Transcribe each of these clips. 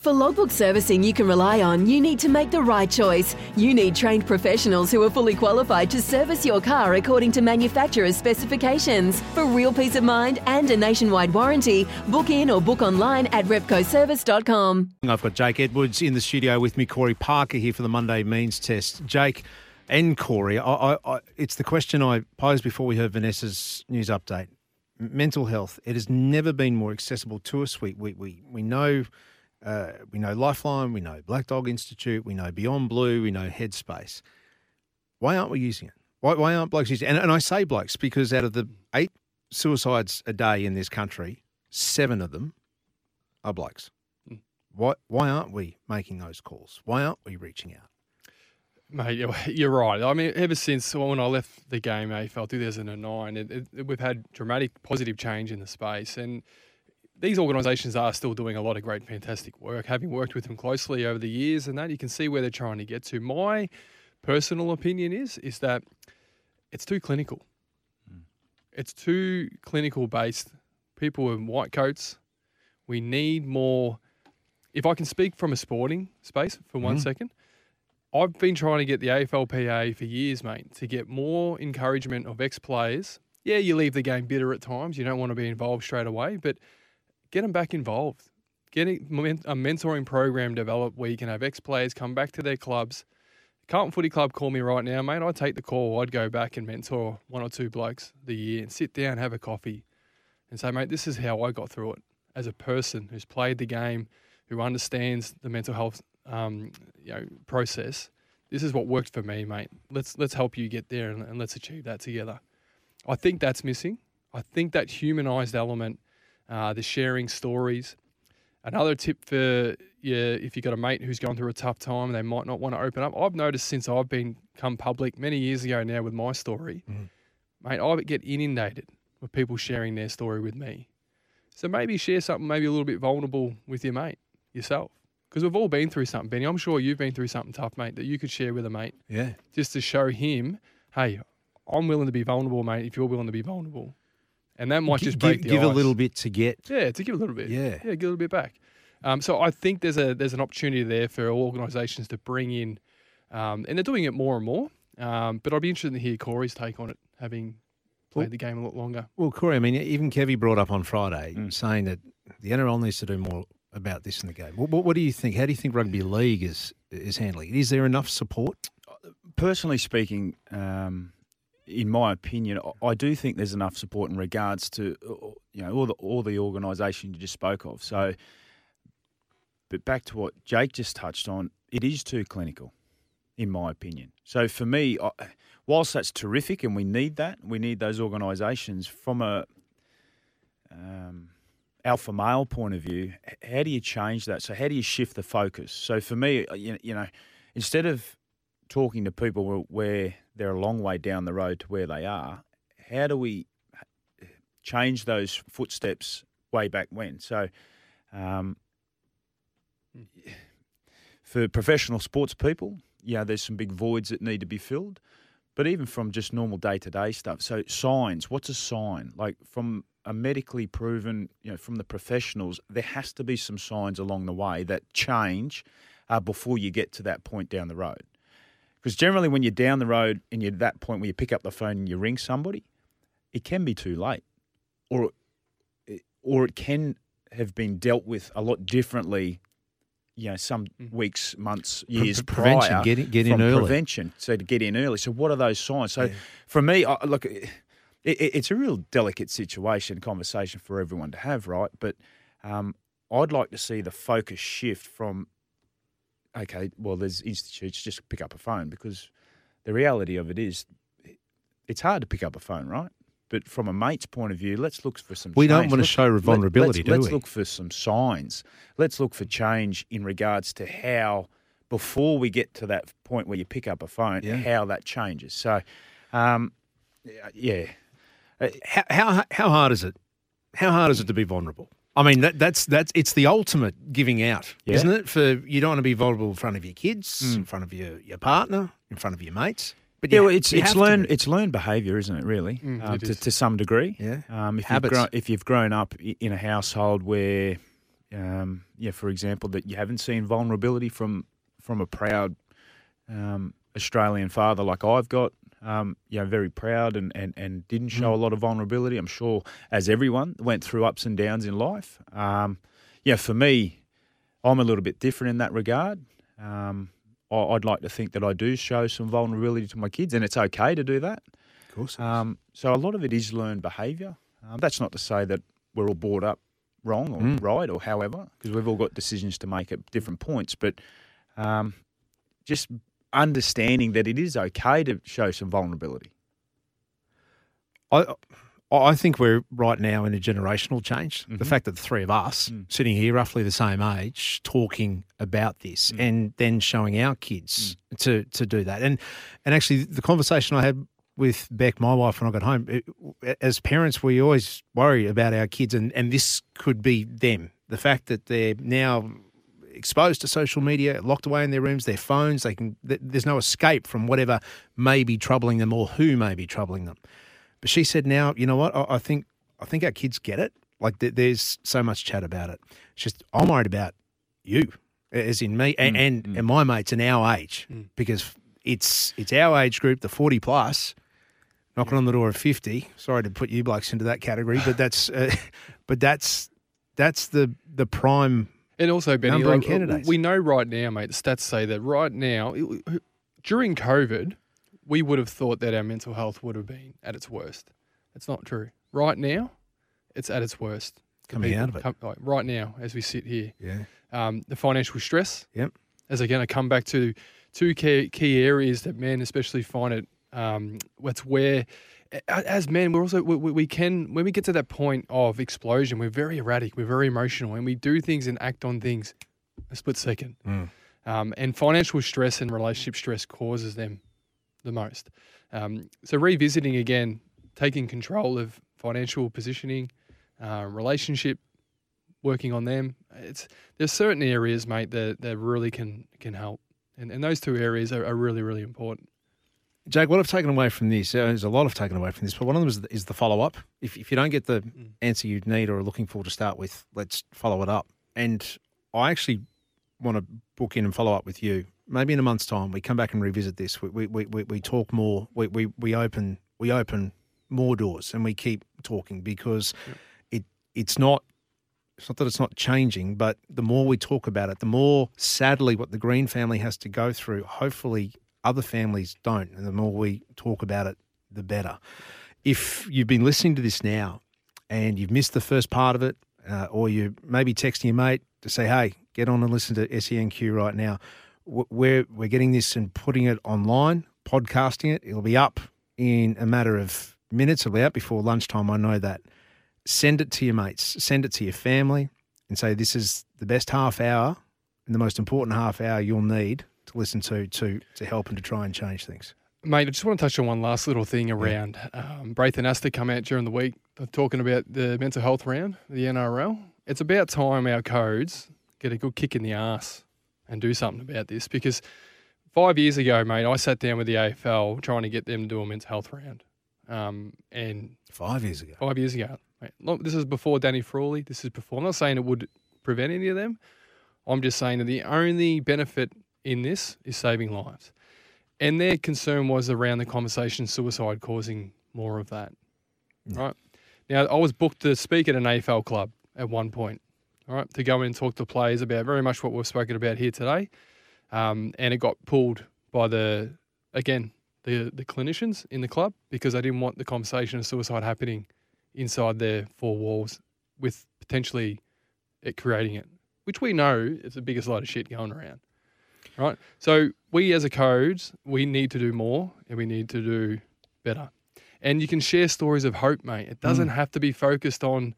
For logbook servicing you can rely on, you need to make the right choice. You need trained professionals who are fully qualified to service your car according to manufacturer's specifications. For real peace of mind and a nationwide warranty, book in or book online at repcoservice.com. I've got Jake Edwards in the studio with me, Corey Parker here for the Monday Means Test. Jake and Corey, I, I, I, it's the question I posed before we heard Vanessa's news update. Mental health. It has never been more accessible to us. We we we, we know uh, we know Lifeline, we know Black Dog Institute, we know Beyond Blue, we know Headspace. Why aren't we using it? Why, why aren't blokes using it? And, and I say blokes because out of the eight suicides a day in this country, seven of them are blokes. Why, why aren't we making those calls? Why aren't we reaching out? Mate, you're right. I mean, ever since when I left the game, AFL 2009, it, it, we've had dramatic positive change in the space. And these organisations are still doing a lot of great, fantastic work. Having worked with them closely over the years, and that you can see where they're trying to get to. My personal opinion is is that it's too clinical. Mm. It's too clinical based. People in white coats. We need more. If I can speak from a sporting space for one mm-hmm. second, I've been trying to get the AFLPA for years, mate, to get more encouragement of ex players. Yeah, you leave the game bitter at times. You don't want to be involved straight away, but get them back involved. Getting a mentoring program developed where you can have ex players come back to their clubs. Carlton Footy Club call me right now, mate. I'd take the call. I'd go back and mentor one or two blokes the year and sit down, have a coffee, and say, mate, this is how I got through it as a person who's played the game, who understands the mental health um, you know process. This is what worked for me, mate. Let's let's help you get there and, and let's achieve that together. I think that's missing. I think that humanized element uh, the sharing stories. Another tip for yeah, if you've got a mate who's gone through a tough time, they might not want to open up. I've noticed since I've been come public many years ago now with my story, mm. mate, I get inundated with people sharing their story with me. So maybe share something maybe a little bit vulnerable with your mate yourself. Because we've all been through something, Benny. I'm sure you've been through something tough, mate, that you could share with a mate. Yeah. Just to show him, hey, I'm willing to be vulnerable, mate, if you're willing to be vulnerable and that might just break give, give a little bit to get. Yeah, to give a little bit. Yeah, yeah, give a little bit back. Um, so I think there's a there's an opportunity there for organisations to bring in, um, and they're doing it more and more. Um, but I'd be interested to hear Corey's take on it, having played well, the game a lot longer. Well, Corey, I mean, even Kevy brought up on Friday mm. saying that the NRL needs to do more about this in the game. What, what, what do you think? How do you think rugby league is is handling it? Is there enough support? Personally speaking, um, in my opinion, I do think there's enough support in regards to uh, you know all the all the organisation you just spoke of. So, but back to what Jake just touched on, it is too clinical, in my opinion. So for me, I, whilst that's terrific and we need that, we need those organisations from a um, alpha male point of view. How do you change that? So how do you shift the focus? So for me, uh, you, you know, instead of talking to people where they're a long way down the road to where they are. How do we change those footsteps way back when? So, um, for professional sports people, yeah, there's some big voids that need to be filled. But even from just normal day to day stuff, so signs. What's a sign? Like from a medically proven, you know, from the professionals, there has to be some signs along the way that change uh, before you get to that point down the road. Because generally, when you're down the road and you're at that point where you pick up the phone and you ring somebody, it can be too late, or or it can have been dealt with a lot differently. You know, some mm. weeks, months, years Pre- prevention, prior. Get in, get in early. Prevention, so to get in early. So, what are those signs? So, yeah. for me, I, look, it, it's a real delicate situation, conversation for everyone to have, right? But um, I'd like to see the focus shift from okay, well, there's institutes, just pick up a phone because the reality of it is it's hard to pick up a phone, right? but from a mate's point of view, let's look for some. We don't want to Let's- show vulnerability, let's, do let's we? look for some signs. Let's look for change in regards to how before we get to that point where you pick up a phone, Yeah. how that changes. So, um, yeah, Uh, How, how how hard is it? How hard is it to be vulnerable? I mean, that, that's that's it's the ultimate giving out, Yeah. isn't it? For you don't want to be vulnerable in front of your kids, Mm. in front of your, your partner, in front of your mates. But yeah, you well, it's it's learned it's learned behaviour, isn't it? Really, Mm, um, it to, is. to some degree. Yeah. Um, if Habits. you've grown, if you've grown up in a household where, um, yeah, for example, that you haven't seen vulnerability from from a proud um, Australian father like I've got, um, you know, very proud and, and, and didn't show a lot of vulnerability. I'm sure, as everyone went through ups and downs in life. Um, yeah, for me, I'm a little bit different in that regard. Um, I, I'd like to think that I do show some vulnerability to my kids, and it's okay to do that. Of course. Um, so a lot of it is learned behaviour. Um, that's not to say that we're all brought up wrong or Mm. right or however, because we've all got decisions to make at different points. But um, just understanding that it is okay to show some vulnerability. I I think we're right now in a generational change. The Mhm. fact that the three of us Mm. sitting here, roughly the same age, talking about this, Mm. and then showing our kids to to do that, and and actually the conversation I had with Beck, my wife, when I got home, it, as parents, we always worry about our kids, and and this could be them. The fact that they're now exposed to social media, locked away in their rooms, their phones. They can. There's no escape from whatever may be troubling them or who may be troubling them. But she said, "Now, you know what? I, I think I think our kids get it. Like th- there's so much chat about it. It's just I'm worried about you, as in me and Mm, and, mm. and my mates in our age, Mm. because it's it's our age group, the 40 plus." Knocking on the door of fifty. Sorry to put you blokes into that category, but that's, uh, but that's that's the the prime And also, Benny, like, candidates. we know right now, mate, the stats say that right now, it- during COVID, we would have thought that our mental health would have been at its worst. It's not true. Right now, it's at its worst. coming People out of it. come- like, right now, as we sit here. Yeah. um, the financial stress. Yep. As again, I come back to two key, key areas that men especially find it. Um, what's where, as men, we're also we, we can when we get to that point of explosion, we're very erratic, we're very emotional, and we do things and act on things a split second. Mm. Um, and financial stress and relationship stress causes them the most. Um, so revisiting again, taking control of financial positioning, uh, relationship, working on them. It's there's certain areas, mate, that, that really can can help, and and those two areas are, are really really important. Jake, what I've taken away from this, uh, there's a lot I've taken away from this, but one of them is the, is the follow up. If, if you don't get the Mm. answer you need or are looking for to start with, let's follow it up. And I actually want to book in and follow up with you. Maybe in a month's time, we come back and revisit this. We, we, we, we, we talk more. We, we, we open we open more doors and we keep talking because it it's not it's not that it's not changing, but the more we talk about it, the more sadly what the Green family has to go through. Hopefully, other families don't, and the more we talk about it, the better. If you've been listening to this now and you've missed the first part of it, uh, or you maybe texting your mate to say, "Hey, get on and listen to SENQ right now," we're we're getting this and putting it online, podcasting it. It'll be up in a matter of minutes. It'll be out before lunchtime. I know that send it to your mates, send it to your family, and say this is the best half hour and the most important half hour you'll need to listen to to to help and to try and change things. Mate, I just want to touch on one last little thing around um, Braith Anasta come out during the week uh, talking about the mental health round, the NRL. It's about time our codes get a good kick in the ass and do something about this because five years ago, mate, I sat down with the AFL trying to get them to do a mental health round. Um, and Five years ago. five years ago. Mate. Look, this is before Danny Frawley. This is before. I'm not saying it would prevent any of them. I'm just saying that the only benefit in this is saving lives. And their concern was around the conversation suicide causing more of that. Yeah. Right. Now, I was booked to speak at an AFL club at one point, all right, to go in and talk to players about very much what we've spoken about here today. Um, and it got pulled by the, again, the, the clinicians in the club because they didn't want the conversation of suicide happening inside their four walls with potentially it creating it, which we know is the biggest load of shit going around. Right. So we as a codes, we need to do more and we need to do better. and you can share stories of hope, mate. It doesn't mm. have to be focused on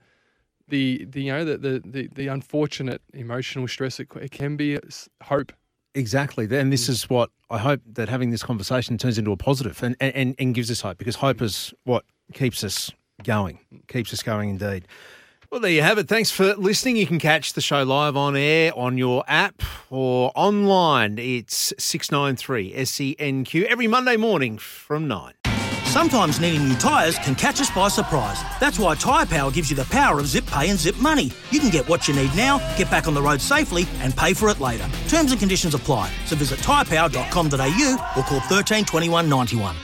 the, the you know the, the the the unfortunate emotional stress. It, it can be uh, hope. Exactly. And this mm. is what I hope that having this conversation turns into a positive and, and, and gives us hope because hope mm. is what keeps us going, keeps us going indeed. Well, there you have it. Thanks for listening. You can catch the show live on air on your app or online. It's 693 SENQ every Monday morning from 9. Sometimes needing new tyres can catch us by surprise. That's why Tyre Power gives you the power of zip pay and zip money. You can get what you need now, get back on the road safely, and pay for it later. Terms and conditions apply. So visit tyrepower.com.au or call 13 21 91.